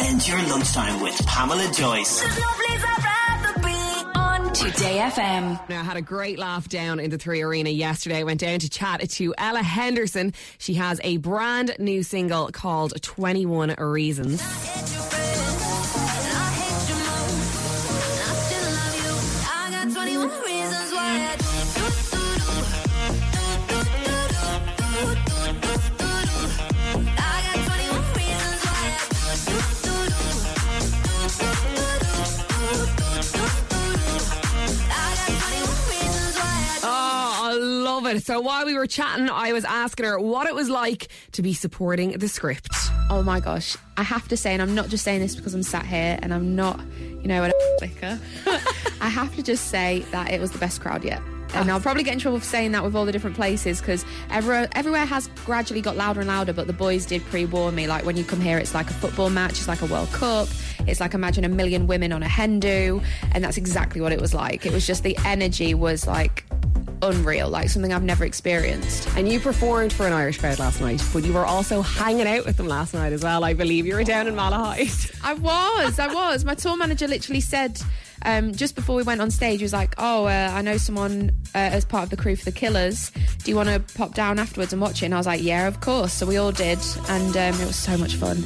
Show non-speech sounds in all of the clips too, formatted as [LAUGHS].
Spend your lunchtime with Pamela Joyce. Today FM. Now, I had a great laugh down in the Three Arena yesterday. I went down to chat to Ella Henderson. She has a brand new single called 21 Reasons. It. So while we were chatting, I was asking her what it was like to be supporting the script. Oh my gosh. I have to say, and I'm not just saying this because I'm sat here and I'm not, you know, an [LAUGHS] liquor. [LAUGHS] I have to just say that it was the best crowd yet. And I'll probably get in trouble for saying that with all the different places because everywhere, everywhere has gradually got louder and louder. But the boys did pre warn me. Like when you come here, it's like a football match, it's like a World Cup. It's like imagine a million women on a hen do. And that's exactly what it was like. It was just the energy was like unreal, like something I've never experienced. And you performed for an Irish crowd last night, but you were also hanging out with them last night as well, I believe. You were down in Malahide. I was, I was. My tour manager literally said um, just before we went on stage, he was like, "Oh, uh, I know someone uh, as part of the crew for the Killers. Do you want to pop down afterwards and watch it?" And I was like, "Yeah, of course." So we all did, and um, it was so much fun.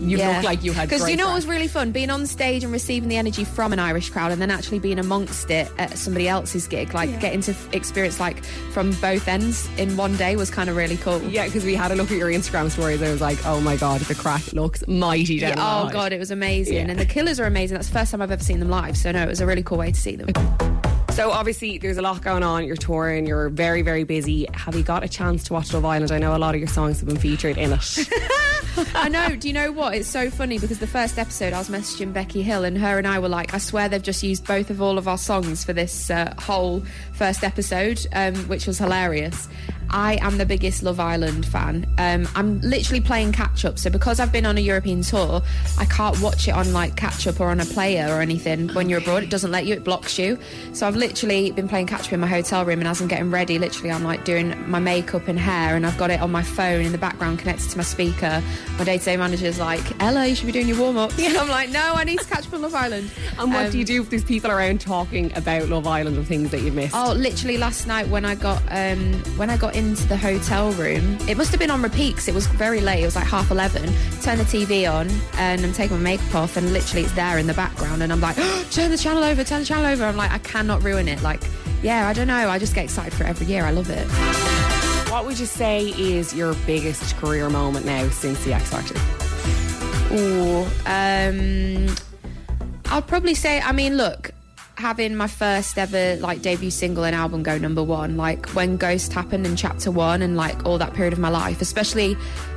You look like you had because you know it was really fun being on stage and receiving the energy from an Irish crowd, and then actually being amongst it at somebody else's gig, like getting to experience like from both ends in one day was kind of really cool. Yeah, because we had a look at your Instagram stories. I was like, oh my God, the crack looks mighty down Yeah, oh god, it was amazing, Yeah. and the Killers are amazing. That's the first time I've ever seen them live, so no, it was a really cool way to see them. So obviously there's a lot going on. You're touring. You're very, very busy. Have you got a chance to watch Love Island? I know a lot of your songs have been featured in it. [LAUGHS] I know. Do you know what? It's so funny because the first episode I was messaging Becky Hill and her and I were like, I swear they've just used both of all of our songs for this uh, whole first episode, um, which was hilarious. I am the biggest Love Island fan. Um, I'm literally playing catch up. So because I've been on a European tour, I can't watch it on like catch up or on a player or anything. When you're abroad, it doesn't let you. It blocks you. So I've literally been playing catch up in my hotel room, and as I'm getting ready, literally I'm like doing my makeup and hair, and I've got it on my phone in the background connected to my speaker. My day-to-day manager's like, "Ella, you should be doing your warm up." [LAUGHS] And I'm like, "No, I need to catch up on Love Island." [LAUGHS] and what Um, do you do if there's people around talking about Love Island and things that you missed? Oh, literally last night when I got um, when I got into the hotel room, it must have been on repeat 'cause it was very late. It was like half eleven. Turn the TV on and I'm taking my makeup off, and literally it's there in the background, and I'm like, [GASPS] turn the channel over, turn the channel over. I'm like, I cannot ruin it. Like, yeah, I don't know. I just get excited for it every year. I love it. What would you say is your biggest career moment now since the X Factor? Ooh, um, I'd probably say. I mean, look, having my first ever like debut single and album go number one, like when Ghost happened in chapter one, and like all that period of my life, especially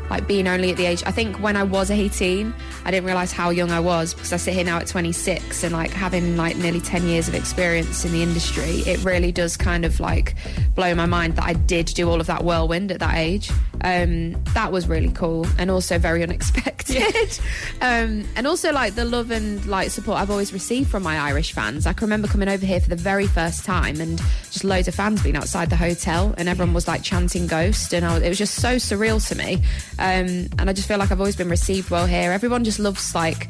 like being only at the age. I think when I was 18, I didn't realize how young I was because I sit here now at 26 and like having like nearly 10 years of experience in the industry, it really does kind of like blow my mind that I did do all of that whirlwind at that age. Um, that was really cool and also very unexpected. [LAUGHS] um, and also like the love and like support I've always received from my Irish fans. I can remember coming over here for the very first time and just loads of fans being outside the hotel and everyone was like chanting Ghost and I was, it was just so surreal to me. Um, and I just feel like I've always been received well here. Everyone just loves like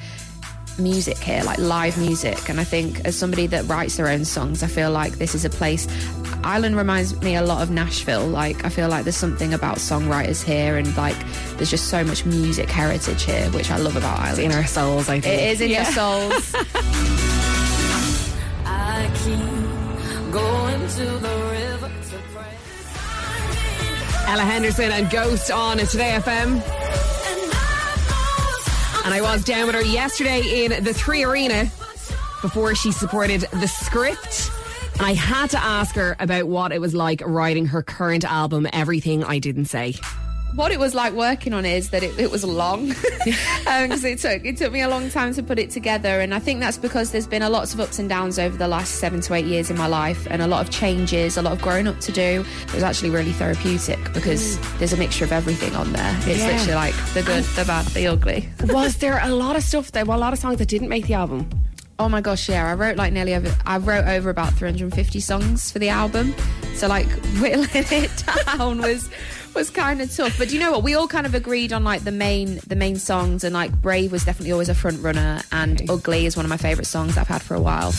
music here, like live music. And I think as somebody that writes their own songs, I feel like this is a place. Ireland reminds me a lot of Nashville. Like I feel like there's something about songwriters here, and like there's just so much music heritage here, which I love about Ireland. In our souls, I think. it is in Yeah. your souls. [LAUGHS] I keep going to the river to pray. Ella Henderson and Ghost on at Today FM. And I was down with her yesterday in the Three Arena before she supported the script. And I had to ask her about what it was like writing her current album, Everything I Didn't Say. what it was like working on it is that it, it was long [LAUGHS] um, because it took it took me a long time to put it together and I think that's because there's been a lots of ups and downs over the last seven to eight years in my life and a lot of changes a lot of growing up to do it was actually really therapeutic because mm. there's a mixture of everything on there it's Yeah. literally like the good the bad the ugly Was there a lot of stuff that, well, a lot of songs that didn't make the album? Oh my gosh, yeah. I wrote like nearly over, I wrote over about 350 songs for the album. So like [LAUGHS] whittling it down was was kind of tough. But do you know what? We all kind of agreed on like the main the main songs, and like Brave was definitely always a front runner, and Ugly is one of my favourite songs I've had for a while.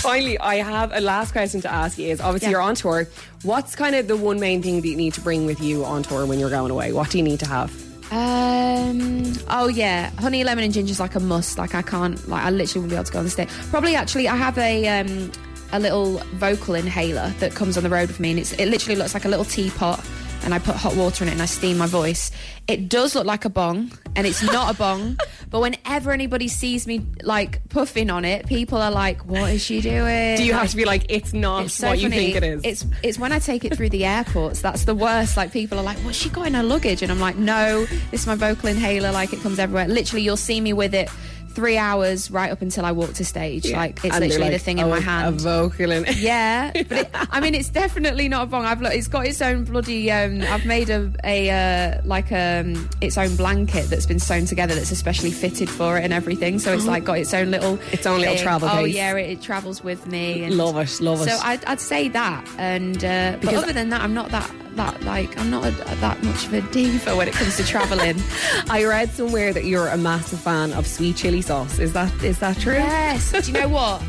Finally, I have a last question to ask you is obviously Yeah. you're on tour. What's kind of the one main thing that you need to bring with you on tour when you're going away? What do you need to have? Um. Oh yeah, honey, lemon, and ginger is like a must. Like I can't. Like I literally wouldn't be able to go on the stage. Probably actually, I have a um a little vocal inhaler that comes on the road with me, and it's it literally looks like a little teapot. And I put hot water in it and I steam my voice. It does look like a bong, and it's not a bong. [LAUGHS] but whenever anybody sees me like puffing on it, people are like, "What is she doing?" Do you Like, have to be like, it's not it's so what you think it is? It's it's when I take it through the airports. That's the worst. Like people are like, "What's she got in her luggage?" And I'm like, "No, this is my vocal inhaler. Like it comes everywhere. Literally, you'll see me with it three hours right up until I walk to stage. Like it's And literally like, the thing in oh, my hand." A vocal in yeah, but it, I mean, it's definitely not a bong. I've looked, it's got its own bloody. Um, I've made a a uh, like um its own blanket that's been sewn together that's especially fitted for it and everything. So it's like got its own little Its own little thing. travel Oh case. yeah, it, it travels with me. And Love it, love it. So I'd, I'd say that, and uh, but other than that, I'm not that that like I'm not a, that much of a diva when it comes to traveling. [LAUGHS] I read somewhere that you're a massive fan of sweet chili sauce. Is that is that true? yes. Do you know [LAUGHS] what?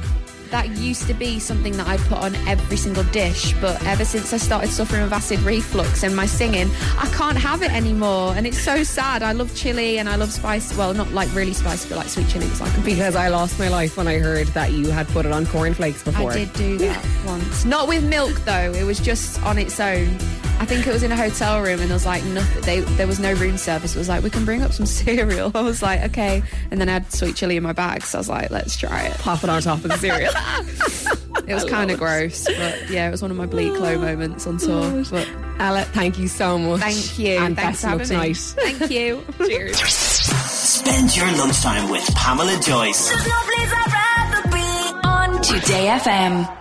That used to be something that I put on every single dish, but ever since I started suffering with acid reflux and my singing, I can't have it anymore. And it's so sad. I love chili and I love spice. Well, not like really spicy, but like sweet chili. It's [LAUGHS] like Because I lost my life when I heard that you had put it on cornflakes before. I did do that once. Not with milk though. It was just on its own. I think it was in a hotel room and there was like nothing. They, there was no room service. It was like we can bring up some [LAUGHS] cereal. I was like okay, and then I had sweet chili in my bag. So I was like let's try it. Pop it on top of the cereal. [LAUGHS] It was kind of gross, but yeah, it was one of my bleak low oh, moments on tour. But Ella, thank you so much. thank you. And Thanks best for luck having me. tonight. Thank you. [LAUGHS] Cheers. Spend your lunchtime with Pamela Joyce. There's no place I'd rather be on Today FM.